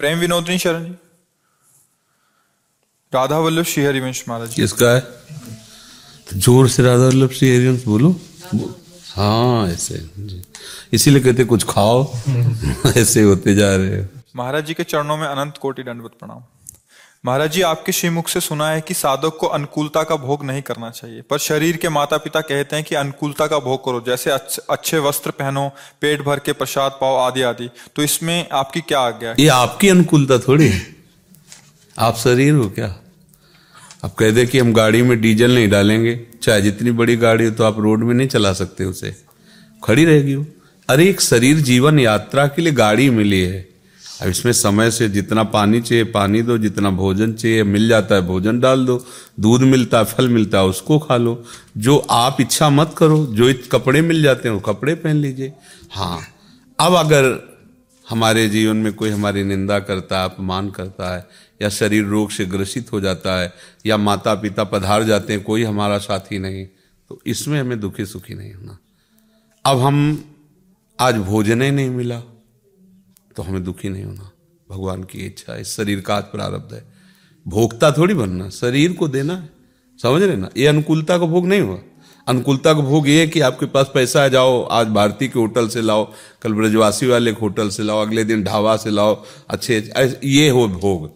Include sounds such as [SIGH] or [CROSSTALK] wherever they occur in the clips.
प्रेम विनोदनी शरण जी? राधा वल्लभ श्री हरिवंश महाराज जी। किसका है? तो ज़ोर से राधा वल्लभ श्री हरिवंश बोलो। हाँ ऐसे इसीलिए कहते कुछ खाओ। [LAUGHS] ऐसे होते जा रहे हो। महाराज जी के चरणों में अनंत कोटि दंडवत प्रणाम। महाराज जी आपके श्रीमुख से सुना है कि साधक को अनुकूलता का भोग नहीं करना चाहिए। पर शरीर के माता पिता कहते हैं कि अनुकूलता का भोग करो जैसे अच्छे, वस्त्र पहनो पेट भर के प्रसाद पाओ आदि आदि। तो इसमें आपकी क्या आज्ञा ये आपकी अनुकूलता थोड़ी है। आप शरीर हो क्या? आप कह दे कि हम गाड़ी में डीजल नहीं डालेंगे। चाहे जितनी बड़ी गाड़ी हो तो आप रोड में नहीं चला सकते उसे। खड़ी रहेगी वो। अरे एक शरीर जीवन यात्रा के लिए गाड़ी मिली है। अब इसमें समय से जितना पानी चाहिए, पानी दो, जितना भोजन चाहिए, मिल जाता है, भोजन डाल दो, दूध मिलता है, फल मिलता है, उसको खा लो। जो आप इच्छा मत करो, जो कपड़े मिल जाते हैं, वो कपड़े पहन लीजिए। हाँ अब अगर हमारे जीवन में कोई हमारी निंदा करता है, अपमान करता है, या शरीर रोग से ग्रसित हो जाता है, या माता पिता पधार जाते हैं, कोई हमारा साथी नहीं तो इसमें हमें दुखी सुखी नहीं होना। अब हम आज भोजन ही नहीं मिला। तो हमें दुखी नहीं होना। भगवान की इच्छा इस शरीर का आज प्रारब्ध है। भोगता थोड़ी बनना, शरीर को देना है। समझ रहे ना? ये अनुकूलता का भोग नहीं हुआ। अनुकूलता का भोग ये है कि आपके पास पैसा है, जाओ, आज भारती के होटल से लाओ, कल ब्रजवासी वाले होटल से लाओ, अगले दिन ढाबा से लाओ, अच्छे ये हो भोग।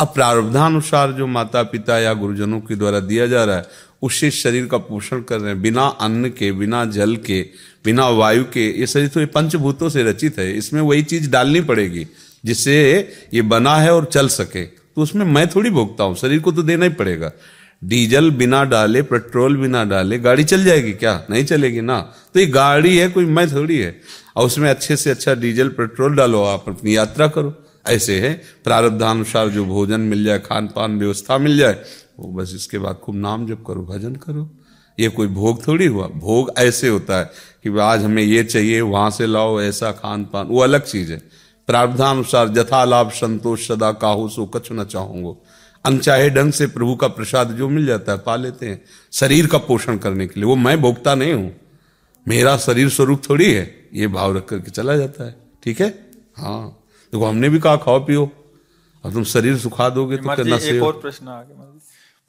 अब प्रारब्धानुसार जो माता पिता या गुरुजनों के द्वारा दिया जा रहा है उससे शरीर का पोषण कर रहे हैं। बिना अन्न के, बिना जल के बिना वायु के, ये शरीर तो ये पंचभूतों से रचित है, इसमें वही चीज़ डालनी पड़ेगी जिससे ये बना है और चल सके। तो उसमें मैं थोड़ी भोगता हूँ, शरीर को तो देना ही पड़ेगा। डीजल बिना डाले, पेट्रोल बिना डाले, गाड़ी चल जाएगी क्या? नहीं चलेगी ना? तो ये गाड़ी है, कोई मैं थोड़ी है। और उसमें अच्छे से अच्छा डीजल, पेट्रोल डालो, आप अपनी यात्रा करो। ऐसे है, प्रारब्धानुसार जो भोजन मिल जाए खान पान व्यवस्था मिल जाए, वो बस इसके बाद खूब नाम जब करो, भजन करो। ये कोई भोग थोड़ी हुआ? भोग ऐसे होता है कि आज हमें ये चाहिए वहाँ से लाओ ऐसा खान पान वो अलग चीज़ है। प्रावधानुसार जथा लाभ संतोष सदा काहू सो कछ न चाहूंगो। अनचाहे ढंग से प्रभु का प्रसाद जो मिल जाता है पा लेते हैं। शरीर का पोषण करने के लिए। वो मैं भोगता नहीं हूँ। मेरा शरीर स्वरूप थोड़ी है। ये भाव रख करके चला जाता है। ठीक है? हाँ। देखो हमने भी कहा खाओ पियो। और तुम शरीर सुखा दोगे तो करना एक और प्रश्न आ गया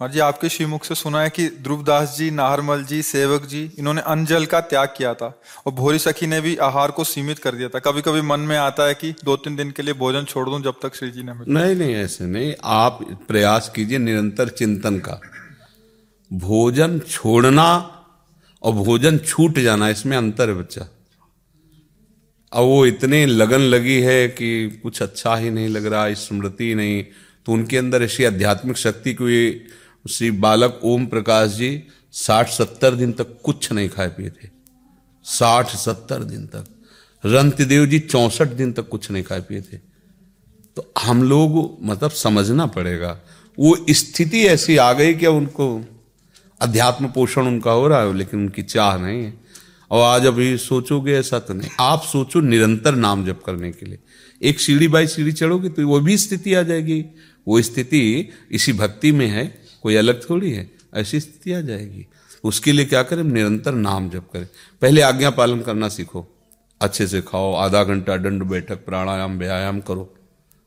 जी आपके श्रीमुख से सुना है कि ध्रुवदास जी, नाहरमल जी, सेवक जी, इन्होंने अंजल का त्याग किया था और भोरी सखी ने भी आहार को सीमित कर दिया था। कभी कभी मन में आता है कि दो तीन दिन के लिए भोजन छोड़ दूँ जब तक श्री जी ने नहीं नहीं, ऐसे नहीं। आप प्रयास कीजिए निरंतर चिंतन का। भोजन छोड़ना और भोजन छूट जाना, इसमें अंतर है बच्चा। अब वो इतने लगन लगी है कि कुछ अच्छा ही नहीं लग रहा, स्मृति नहीं। तो उनके अंदर ऐसी आध्यात्मिक शक्ति कोई श्री बालक ओम प्रकाश जी साठ सत्तर दिन तक कुछ नहीं खाए पिए थे। साठ सत्तर दिन तक। रंतदेव जी चौसठ दिन तक कुछ नहीं खाए पिए थे। तो हम लोग मतलब समझना पड़ेगा, वो स्थिति ऐसी आ गई कि उनको? अध्यात्म पोषण उनका हो रहा है, लेकिन उनकी चाह नहीं है। और आज अभी सोचोगे ऐसा तो नहीं। आप सोचो निरंतर नाम जप करने के लिए। एक सीढ़ी बाई सीढ़ी चढ़ोगे तो वो भी स्थिति आ जाएगी। वो स्थिति इसी भक्ति में है। कोई अलग थोड़ी है, ऐसी स्थिति आ जाएगी। उसके लिए क्या करें? निरंतर नाम जप करें। पहले आज्ञा पालन करना सीखो। अच्छे से खाओ, आधा घंटा दंड बैठक, प्राणायाम, व्यायाम करो।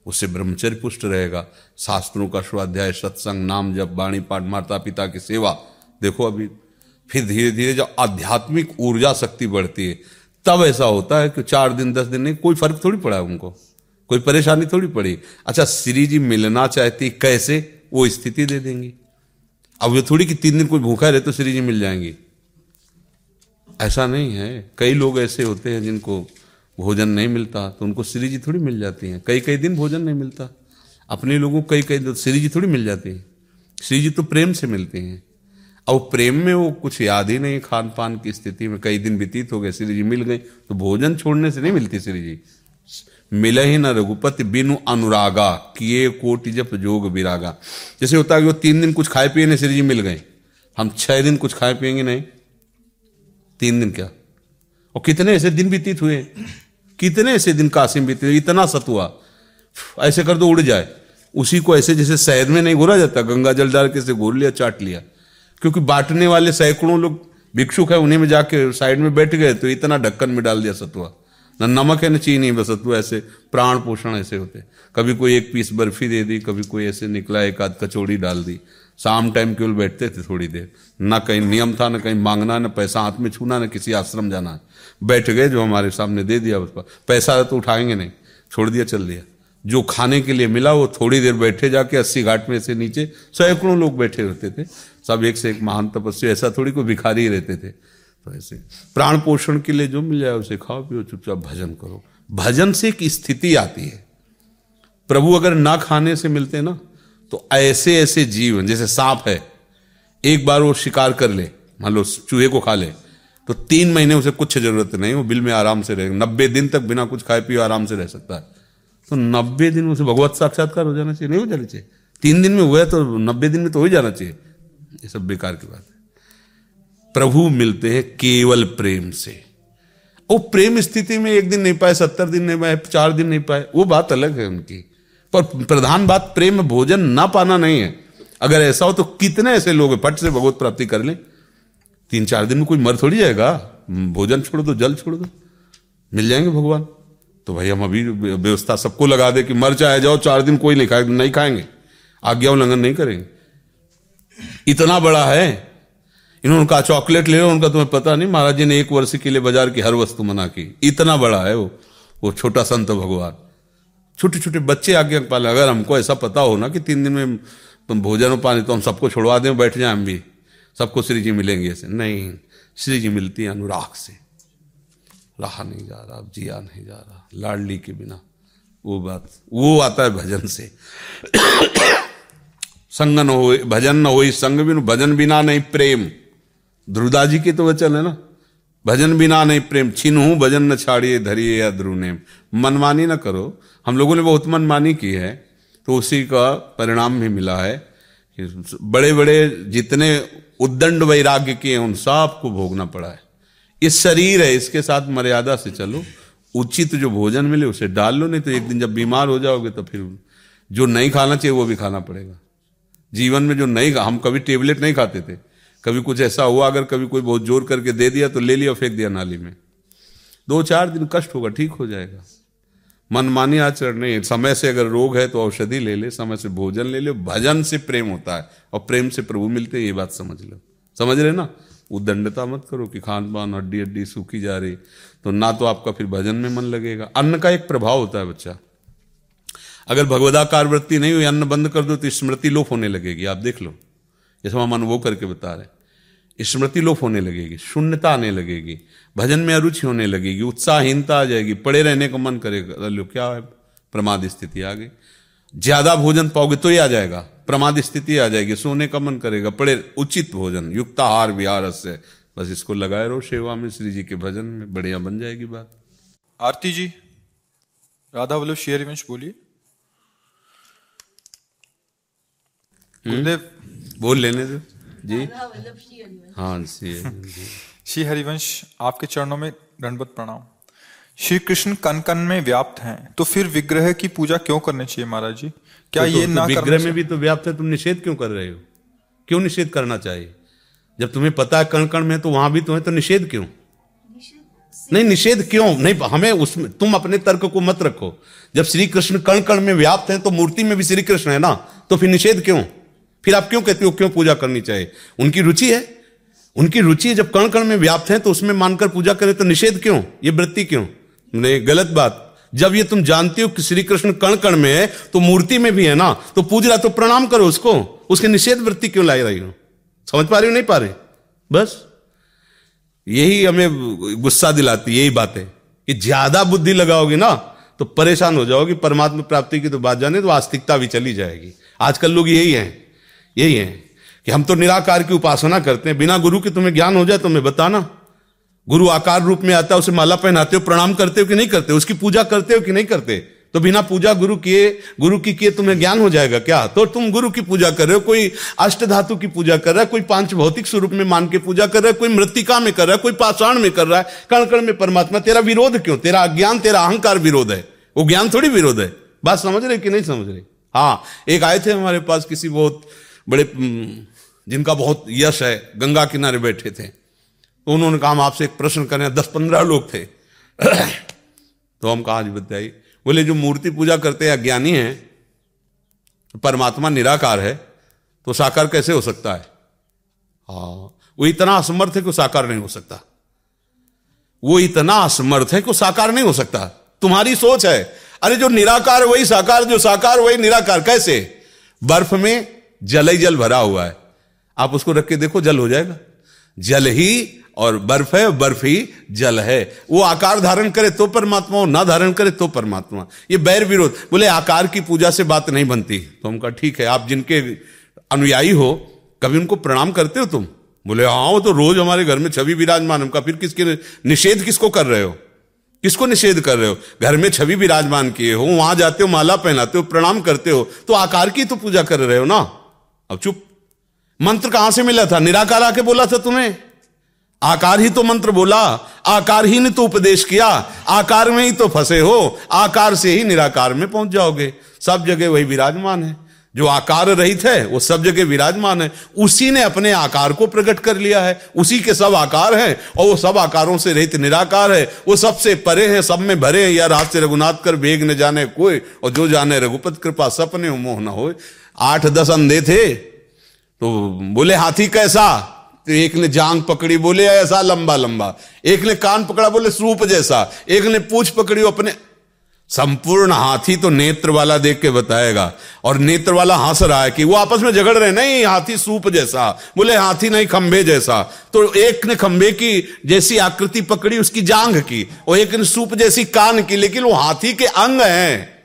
उससे ब्रह्मचर्य पुष्ट रहेगा। शास्त्रों का स्वाध्याय, सत्संग, नाम जप, वाणी पाठ, माता पिता की सेवा। देखो अभी, फिर धीरे धीरे जब आध्यात्मिक ऊर्जा शक्ति बढ़ती है, तब ऐसा होता है कि चार दिन, दस दिन नहीं, कोई फ़र्क थोड़ी पड़ा उनको। कोई परेशानी थोड़ी पड़ी। अच्छा श्री जी मिलना चाहती, कैसे? वो स्थिति दे देंगी। अब ये थोड़ी कि तीन दिन कोई भूखा रहे तो श्री जी मिल जाएँगी। ऐसा नहीं है। कई लोग ऐसे होते हैं जिनको भोजन नहीं मिलता तो उनको श्री जी थोड़ी मिल जाती हैं। कई कई दिन भोजन नहीं मिलता। अपने लोगों को कई कई श्री जी थोड़ी मिल जाती है। श्री जी तो प्रेम से मिलते हैं। अब प्रेम में वो कुछ याद ही नहीं खान पान की स्थिति में कई दिन व्यतीत हो गए श्री जी मिल गए तो भोजन छोड़ने से नहीं मिलती श्री जी मिले ही न रघुपति बिनु अनुरागा, किए कोटि जप जोग विरागा जैसे होता है कि वो तीन दिन कुछ खाए पिए नहीं, श्री जी मिल गए। हम छह दिन कुछ खाए पिएँगे नहीं। तीन दिन क्या? और कितने ऐसे दिन व्यतीत हुए? कितने ऐसे दिन कासिम बीते इतना सतुआ ऐसे कर दो, उड़ जाए। उसी को ऐसे जैसे शहद में नहीं घोरा जाता, गंगा जल डाल के से घोर लिया, चाट लिया। क्योंकि बांटने वाले सैकड़ों लोग भिक्षुक है, उन्हीं में जाके साइड में बैठ गए तो इतना ढक्कन में डाल दिया सतुआ न नमक है, ना चीनी बस सतुआ ऐसे प्राण पोषण ऐसे होते कभी कोई एक पीस बर्फ़ी दे दी, कभी कोई ऐसे निकला, एक आध कचौड़ी डाल दी। शाम टाइम केवल बैठते थे थोड़ी देर। ना कहीं नियम था, ना कहीं मांगना, ना पैसा हाथ में छूना, ना किसी आश्रम जाना। बैठ गए जो हमारे सामने दे दिया उसका। पैसा तो उठाएँगे नहीं, छोड़ दिया, चल दिया। जो खाने के लिए मिला, वो थोड़ी देर बैठे जाके अस्सी घाट में से नीचे सैकड़ों लोग बैठे रहते थे। सब एक से एक महान तपस्वी, ऐसा थोड़ी कोई भिखारी रहते थे। तो ऐसे। प्राण पोषण के लिए जो मिल जाए, उसे खाओ, पियो, चुपचाप भजन करो। भजन से एक स्थिति आती है। प्रभु अगर ना खाने से मिलते ना तो ऐसे ऐसे जीव जैसे सांप है, एक बार वो शिकार कर ले, मान लो चूहे को खा ले तो तीन महीने उसे कुछ ज़रूरत नहीं, वो बिल में आराम से रहेगा नब्बे दिन तक बिना कुछ खाए, पिए, आराम से रह सकता है। तो नब्बे दिन उसे भगवत साक्षात्कार हो जाना चाहिए, नहीं हो जाना चाहिए। तीन दिन में हुआ तो नब्बे दिन में तो हो ही जाना चाहिए। ये सब बेकार की बात है। प्रभु मिलते हैं केवल प्रेम से। वो प्रेम स्थिति में एक दिन नहीं पाए, सत्तर दिन नहीं पाए, चार दिन नहीं पाए, वो बात अलग है उनकी। पर प्रधान बात, प्रेम भोजन ना पाना नहीं है। अगर ऐसा हो तो कितने ऐसे लोग फट से भगवत प्राप्ति कर ले। तीन चार दिन में कोई मर थोड़ी जाएगा। भोजन छोड़ दो, जल छोड़ दो। मिल जाएँगे भगवान। तो भाई हम अभी व्यवस्था सबको लगा दे कि मर चाहे जाओ, चार दिन कोई नहीं खाए, नहीं खाएँगे। आज्ञा उल्लंघन नहीं करेंगे। इतना बड़ा है इन्होंने कहा चॉकलेट ले लो उनका तुम्हें पता नहीं, महाराज जी ने एक वर्ष के लिए बाज़ार की हर वस्तु मना की। इतना बड़ा है वो वो छोटा संत भगवान। छोटे छोटे बच्चे आज्ञा पाले, अगर हमको ऐसा पता हो ना कि तीन दिन में तुम भोजन और पानी तो हम सबको छुड़वा दें, बैठ जाए हम भी। सबको श्री जी मिलेंगे ऐसे। नहीं, श्री जी मिलती है अनुराग से। रहा नहीं जा रहा जिया नहीं जा रहा, लाडली के बिना। वो बात, वो आता है भजन से। संग न हो, भजन न हो संग बिन, भजन बिना नहीं प्रेम। ध्रुदा जी के तो वचन है ना? भजन बिना नहीं प्रेम छिन्हू भजन न छाड़िए, धरिए या ध्रुने मनमानी ना करो। हम लोगों ने बहुत मनमानी की है तो उसी का परिणाम भी मिला है बड़े बड़े जितने उद्दंड वैराग्य किए उन सबको भोगना पड़ा है। ये शरीर है, इसके साथ मर्यादा से चलो। उचित जो भोजन मिले, उसे डाल लो, नहीं तो एक दिन जब बीमार हो जाओगे तो फिर जो नहीं खाना चाहिए, वो भी खाना पड़ेगा। जीवन में जो नहीं हम कभी टेबलेट नहीं खाते थे। कभी कुछ ऐसा हुआ, अगर कभी कोई बहुत ज़ोर करके दे दिया तो ले लिया, फेंक दिया नाली में। दो चार दिन कष्ट होगा, ठीक हो जाएगा। मनमानी आचरण नहीं समय से अगर रोग है तो औषधि ले ले, समय से भोजन ले ले, भजन से प्रेम होता है और प्रेम से प्रभु मिलते हैं, ये बात समझ लो। समझ रहे ना? उदंडता मत करो कि खान पान, हड्डी हड्डी सूखी जा रही तो ना तो आपका फिर भजन में मन लगेगा। अन्न का एक प्रभाव होता है बच्चा। अगर भगवदाकार वृत्ति नहीं हुई, अन्न बंद कर दो तो स्मृति लोप होने लगेगी, आप देख लो। जैसे हम अनुभव करके बता रहे स्मृति लोप होने लगेगी शून्यता आने लगेगी भजन में अरुचि होने लगेगी उत्साहहीनता आ जाएगी पड़े रहने का मन करेगा लो क्या है? प्रमाद स्थिति आ गई। ज़्यादा भोजन पाओगे तो ही आ जाएगा प्रमाद स्थिति आ जाएगी सोने का मन करेगा पड़े उचित भोजन युक्ताहार विहार से बस इसको लगाए रहो सेवा में श्री जी के भजन में बढ़िया बन जाएगी बात। आरती जी राधा वल्लभ श्री हरिवंश बोलिए गुरुदेव बोल लेने दो। जी। हाँ सी श्री हरिवंश आपके चरणों में दंडवत प्रणाम। श्री कृष्ण कन कन में व्याप्त हैं तो फिर विग्रह की पूजा क्यों करनी चाहिए महाराज जी? क्या तो, ये तो, ना तो विग्रह में भी तो व्याप्त है तुम निषेध क्यों कर रहे हो? क्यों निषेध करना चाहिए? जब तुम्हें पता है कण कण में तो वहाँ भी तुम्हें तो निषेध क्यों? नहीं निषेध क्यों? नहीं हमें उसमें तुम अपने तर्क को मत रखो। जब श्री कृष्ण कण कण में व्याप्त है तो मूर्ति में भी श्री कृष्ण है ना? तो फिर निषेध क्यों? फिर आप क्यों कहते हो, क्यों पूजा करनी चाहिए? उनकी रुचि है। उनकी रुचि जब कण कण में व्याप्त है तो उसमें मानकर पूजा करें तो निषेध क्यों? ये वृत्ति क्यों? नहीं, गलत बात। जब ये तुम जानते हो कि श्री कृष्ण कण कण में है तो मूर्ति में भी है ना तो पूज रहा तो प्रणाम करो उसको। उसके निषेध वृत्ति क्यों लाई रही हो? समझ पा रही हो, नहीं पा रहे? बस। यही हमें गुस्सा दिलाती यही बात। है कि ज़्यादा बुद्धि लगाओगे ना तो परेशान हो जाओगे, परमात्मा प्राप्ति की तो बात जाने तो आस्तिकता भी चली जाएगी। आजकल लोग यही हैं। यही है कि हम तो निराकार की उपासना करते हैं। बिना गुरु के तुम्हें ज्ञान हो जाए तो मैं बताना। गुरु आकार रूप में आता है, उसे माला पहनाते हो, प्रणाम करते हो कि नहीं करते उसकी पूजा करते हो कि नहीं करते? तो बिना पूजा गुरु किए, गुरु की किए तुम्हें ज्ञान हो जाएगा क्या? तो तुम गुरु की पूजा कर रहे हो, कोई अष्ट धातु की पूजा कर रहा है, कोई पाँच भौतिक स्वरूप में मान के पूजा कर रहा है, कोई मृतिका में कर रहा है, कोई पाषाण में कर रहा है कण कण में परमात्मा। तेरा विरोध क्यों? तेरा अज्ञान, तेरा अहंकार विरोध है। वो ज्ञान थोड़ी विरोध है। बात समझ रहे कि नहीं समझ रहे? हाँ एक आए थे हमारे पास किसी बहुत बड़े जिनका बहुत यश है, गंगा किनारे बैठे थे। तो उन्होंने कहा, हम आपसे एक प्रश्न करें। दस पंद्रह लोग थे। [CLEARS THROAT] तो हम कहा जी बताइए बोले, जो मूर्ति पूजा करते हैं, अज्ञानी हैं, परमात्मा निराकार है तो साकार कैसे हो सकता है? हाँ वो इतना असमर्थ है कि साकार नहीं हो सकता। वो इतना असमर्थ है कि साकार नहीं हो सकता। तुम्हारी सोच है। अरे, जो निराकार वही साकार, जो साकार, वही निराकार। कैसे? बर्फ़ में जल ही जल भरा हुआ है। आप उसको रख के देखो, जल हो जाएगा। जल ही और बर्फ़ है, बर्फ़ ही जल है। वो आकार धारण करे तो परमात्मा हो ना धारण करे तो परमात्मा। ये बैर विरोध। बोले, आकार की पूजा से बात नहीं बनती। तो हम कहा, ठीक है, आप जिनके अनुयायी हो, कभी उनको प्रणाम करते हो तुम? बोले हाँ तो रोज हमारे घर में छवि विराजमान हमका फिर किसके निषेध किसको कर रहे हो? किसको निषेध कर रहे हो? घर में छवि विराजमान किए हो, वहाँ जाते हो, माला पहनाते हो, प्रणाम करते हो तो आकार की तो पूजा कर रहे हो ना? अब चुप। मंत्र कहाँ से मिला था? निराकार आके बोला था तुम्हें आकार ही तो मंत्र बोला, आकार ही ने तो उपदेश किया। आकार में ही तो फंसे हो, आकार से ही निराकार में पहुँच जाओगे। सब जगह वही विराजमान है। जो आकार रहित है, वो सब जगह विराजमान है। उसी ने अपने आकार को प्रकट कर लिया है। उसी के सब आकार हैं, और वो सब आकारों से रहित निराकार है। वो सबसे परे हैं, सब में भरे हैं। या से रघुनाथ कर बेग न जाने कोई, और जो जाने रघुपत कृपा सपने मोह न हो आठ दस अंधे थे तो बोले, हाथी कैसा? तो एक ने जांग पकड़ी, बोले, ऐसा लंबा लंबा। एक ने कान पकड़ा, बोले, सूप जैसा। एक ने पूछ पकड़ी, अपने संपूर्ण हाथी तो नेत्र वाला देख के बताएगा। और नेत्र वाला हंस रहा है कि वो आपस में झगड़ रहे नहीं, हाथी सूप जैसा। बोले, हाथी नहीं खंबे जैसा। तो एक ने खंबे की जैसी आकृति पकड़ी, उसकी जांग की, और एक ने सूप जैसी कान की, लेकिन वो हाथी के अंग हैं।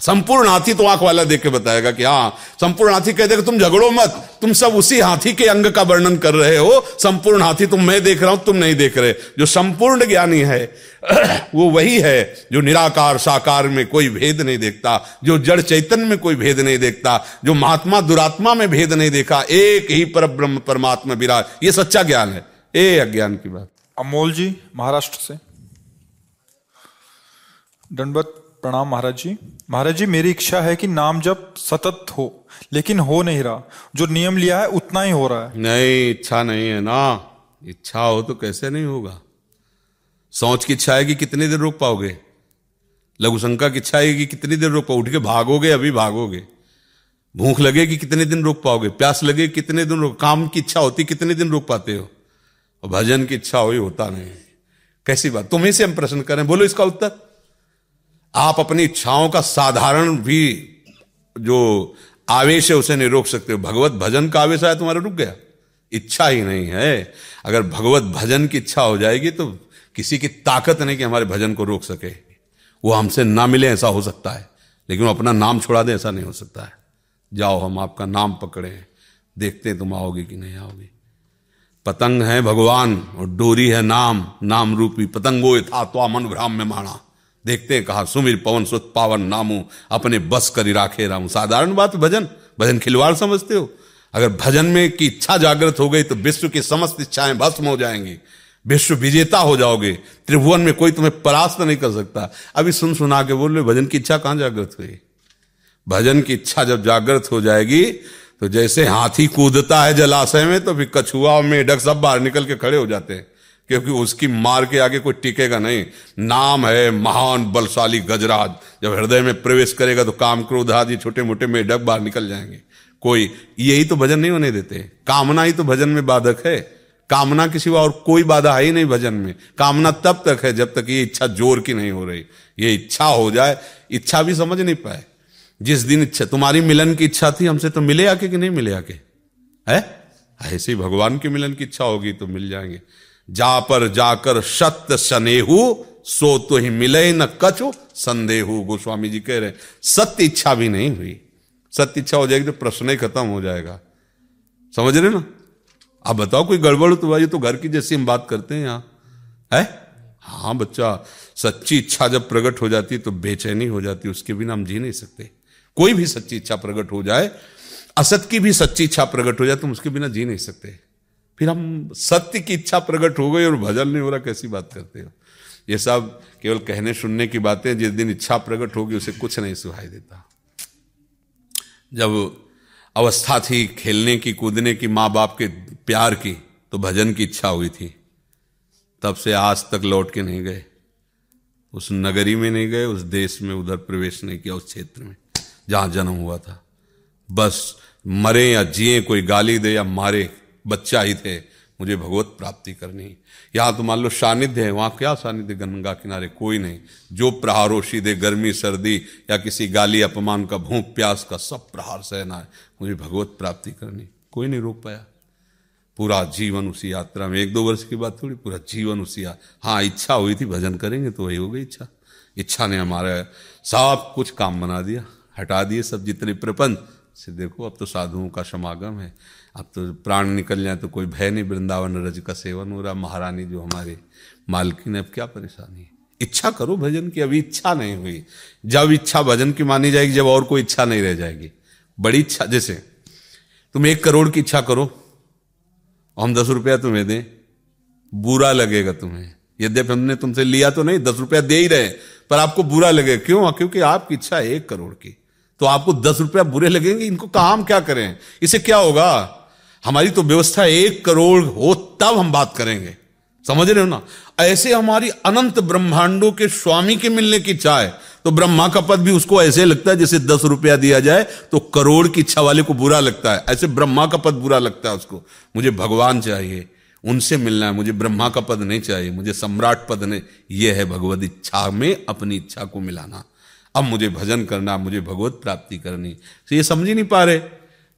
संपूर्ण हाथी तो आँख वाला देख के बताएगा कि हाँ संपूर्ण हाथी कह देगा, तुम झगड़ो मत, तुम सब उसी हाथी के अंग का वर्णन कर रहे हो, संपूर्ण हाथी तुम मैं देख रहा हूँ, तुम नहीं देख रहे। जो संपूर्ण ज्ञानी है, [CLEARS THROAT] वो वही है जो निराकार साकार में कोई भेद नहीं देखता, जो जड़ चैतन्य में कोई भेद नहीं देखता, जो महात्मा दुरात्मा में भेद नहीं देखा, एक ही पर ब्रह्म परमात्मा विराज। ये सच्चा ज्ञान है। ए, अज्ञान की बात। अमोल जी, महाराष्ट्र से। दंडवत प्रणाम महाराज जी। महाराज जी, मेरी इच्छा है कि नाम जब सतत हो, लेकिन हो नहीं रहा। जो नियम लिया है, उतना ही हो रहा है। नहीं, इच्छा नहीं है ना। इच्छा हो तो कैसे नहीं होगा? सोच की इच्छा है कि कितनी देर रोक पाओगे? लघु शंका की इच्छा है कि कितनी देर रोक पाओ? उठ के भागोगे, अभी भागोगे। भूख लगेगी कितने दिन रोक पाओगे? प्यास लगे कितने दिन रोक काम की इच्छा होती, कितने दिन रोक पाते हो? और भजन की इच्छा हो होता नहीं। कैसी बात? तुम्हें से हम प्रश्न करें। बोलो इसका उत्तर। आप अपनी इच्छाओं का साधारण भी जो आवेश है उसे नहीं रोक सकते। भगवत भजन का आवेश आया तुम्हारा रुक गया। इच्छा ही नहीं है। अगर भगवत भजन की इच्छा हो जाएगी तो किसी की ताकत नहीं कि हमारे भजन को रोक सके। वो हमसे ना मिले ऐसा हो सकता है। लेकिन वो अपना नाम छोड़ा दे ऐसा नहीं हो सकता है। जाओ हम आपका नाम पकड़े। देखते तुम आओगे कि नहीं आओगे। पतंग है भगवान और डोरी है नाम। नाम रूपी पतंगो था तो मन भ्राम में माना देखते हैं कहा, सुमिर पवन सुत पावन नामू, अपने बस करी राखे राम। साधारण बात, भजन? भजन खिलवाड़ समझते हो? अगर भजन में की इच्छा जागृत हो गई तो विश्व की समस्त इच्छाएँ भस्म हो जाएँगी। विश्व विजेता हो जाओगे। त्रिभुवन में कोई तुम्हें परास्त नहीं कर सकता। अभी सुन सुना के बोल रहे भजन की इच्छा कहाँ जागृत हुई? भजन की इच्छा जब जागृत हो जाएगी तो जैसे हाथी कूदता है जलाशय में तो फिर कछुआ और मेढक सब बाहर निकल के खड़े हो जाते हैं। क्योंकि उसकी मार के आगे कोई टिकेगा नहीं। नाम है महान, बलशाली गजराज। जब हृदय में प्रवेश करेगा तो काम क्रोध आदि छोटे मोटे मेढक बाहर निकल जाएँगे। कोई, यही तो भजन नहीं होने देते। कामना ही तो भजन में बाधक है। कामना के सिवा और कोई बाधा है ही नहीं भजन में। कामना तब तक है जब तक ये इच्छा ज़ोर की नहीं हो रही। ये इच्छा हो जाए, इच्छा भी समझ नहीं पाए। जिस दिन इच्छा, तुम्हारी मिलन की इच्छा थी, हमसे तो मिले आके कि नहीं मिले आके? है? ऐसे ही भगवान के मिलन की इच्छा होगी तो मिल जाएँगे। जा पर जाकर सत्य सनेहू सो तो ही मिले न कछु संदेहू। गोस्वामी जी कह रहे सत्य इच्छा भी नहीं हुई। सत्य इच्छा हो जाएगी तो प्रश्न ही खत्म हो जाएगा। समझ रहे ना? आप बताओ, कोई गड़बड़ तो भाई तो घर की जैसी हम बात करते हैं यहाँ। है? हाँ बच्चा, सच्ची इच्छा जब प्रकट हो जाती है तो बेचैनी हो जाती उसके बिना हम जी नहीं सकते। कोई भी सच्ची इच्छा प्रकट हो जाए, असत की भी सच्ची इच्छा प्रकट हो जाए तुम उसके बिना जी नहीं सकते। फिर हम सत्य की इच्छा प्रकट हो गई और भजन नहीं हो रहा, कैसी बात करते हो? ये सब केवल कहने सुनने की बातें, जिस दिन इच्छा प्रकट होगी उसे कुछ नहीं सुहाई देता। जब अवस्था थी खेलने की, कूदने की माँ बाप के प्यार की तो भजन की इच्छा हुई थी। तब से आज तक लौट के नहीं गए। उस नगरी में नहीं गए, उस देश में उधर प्रवेश नहीं किया, उस क्षेत्र में, जहाँ जन्म हुआ था। बस मरे या जिए, कोई गाली दे या मारे बच्चा ही थे, मुझे भगवत प्राप्ति करनी। यहाँ तो मान लो सानिध्य है, वहाँ क्या सानिध्य? गंगा किनारे कोई नहीं। जो प्रहारोशी दे गर्मी, सर्दी या किसी गाली, अपमान का, भूख, प्यास का, सब प्रहार सहना है। मुझे भगवत प्राप्ति करनी। कोई नहीं रोक पाया। पूरा जीवन उसी यात्रा में। एक दो वर्ष की बात थोड़ी, पूरा जीवन उसी हाँ इच्छा हुई थी, भजन करेंगे तो वही हो गई इच्छा। इच्छा ने हमारा सब कुछ काम बना दिया। हटा दिए सब जितने प्रपंच से देखो, अब तो साधुओं का समागम है। अब तो प्राण निकल जाए तो कोई भय नहीं, वृंदावन रज का सेवन हो रहा। महारानी जो हमारे मालकिन अब क्या परेशानी है? इच्छा करो भजन की, अभी इच्छा नहीं हुई। जब इच्छा भजन की मानी जाएगी, जब और कोई इच्छा नहीं रह जाएगी। बड़ी इच्छा, जैसे तुम एक करोड़ की इच्छा करो हम दस रुपया तुम्हें दें, बुरा लगेगा तुम्हें। यद्यपि हमने तुमसे लिया तो नहीं, दस रुपया दे ही रहे पर आपको बुरा लगेगा क्यों? क्योंकि आपकी इच्छा है एक करोड़ की। तो आपको दस रुपया बुरे लगेंगे, इनको काम क्या करें? इसे क्या होगा? हमारी तो व्यवस्था एक करोड़ हो, तब हम बात करेंगे। समझ रहे हो ना? ऐसे हमारी अनंत ब्रह्मांडों के स्वामी के मिलने की है तो ब्रह्मा का पद भी उसको ऐसे लगता है जैसे दस रुपया दिया जाए तो करोड़ की इच्छा वाले को बुरा लगता है। ऐसे ब्रह्मा का पद बुरा लगता है उसको। मुझे भगवान चाहिए, उनसे मिलना है, मुझे ब्रह्मा का पद नहीं चाहिए, मुझे सम्राट पद नहीं। यह है भगवत इच्छा में अपनी इच्छा को मिलाना। अब मुझे भजन करना, मुझे भगवत प्राप्ति करनी। तो ये समझ ही नहीं पा रहे।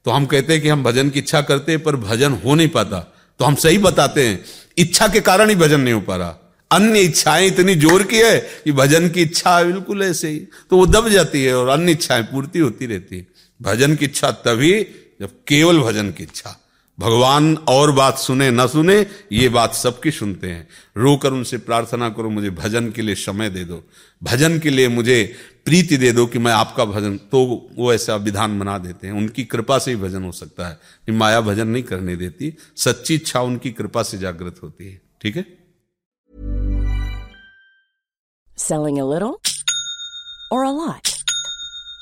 तो हम कहते हैं कि हम भजन की इच्छा करते हैं, पर भजन हो नहीं पाता। तो हम सही बताते हैं, इच्छा के कारण ही भजन नहीं हो पा रहा। अन्य इच्छाएँ इतनी ज़ोर की है कि भजन की इच्छा बिल्कुल ऐसे ही तो वो दब जाती है और अन्य इच्छाएँ पूर्ति होती रहती है। भजन की इच्छा तभी जब केवल भजन की इच्छा। भगवान और बात सुने, न सुने, ये बात सबकी सुनते हैं। रोकर उनसे प्रार्थना करो, मुझे भजन के लिए समय दे दो। भजन के लिए मुझे प्रीति दे दो कि मैं आपका भजन तो वो ऐसा विधान बना देते हैं। उनकी कृपा से ही भजन हो सकता है। कि माया भजन नहीं करने देती, सच्ची इच्छा उनकी कृपा से जागृत होती है। ठीक है? सेलिंग अ लिटिल और a lot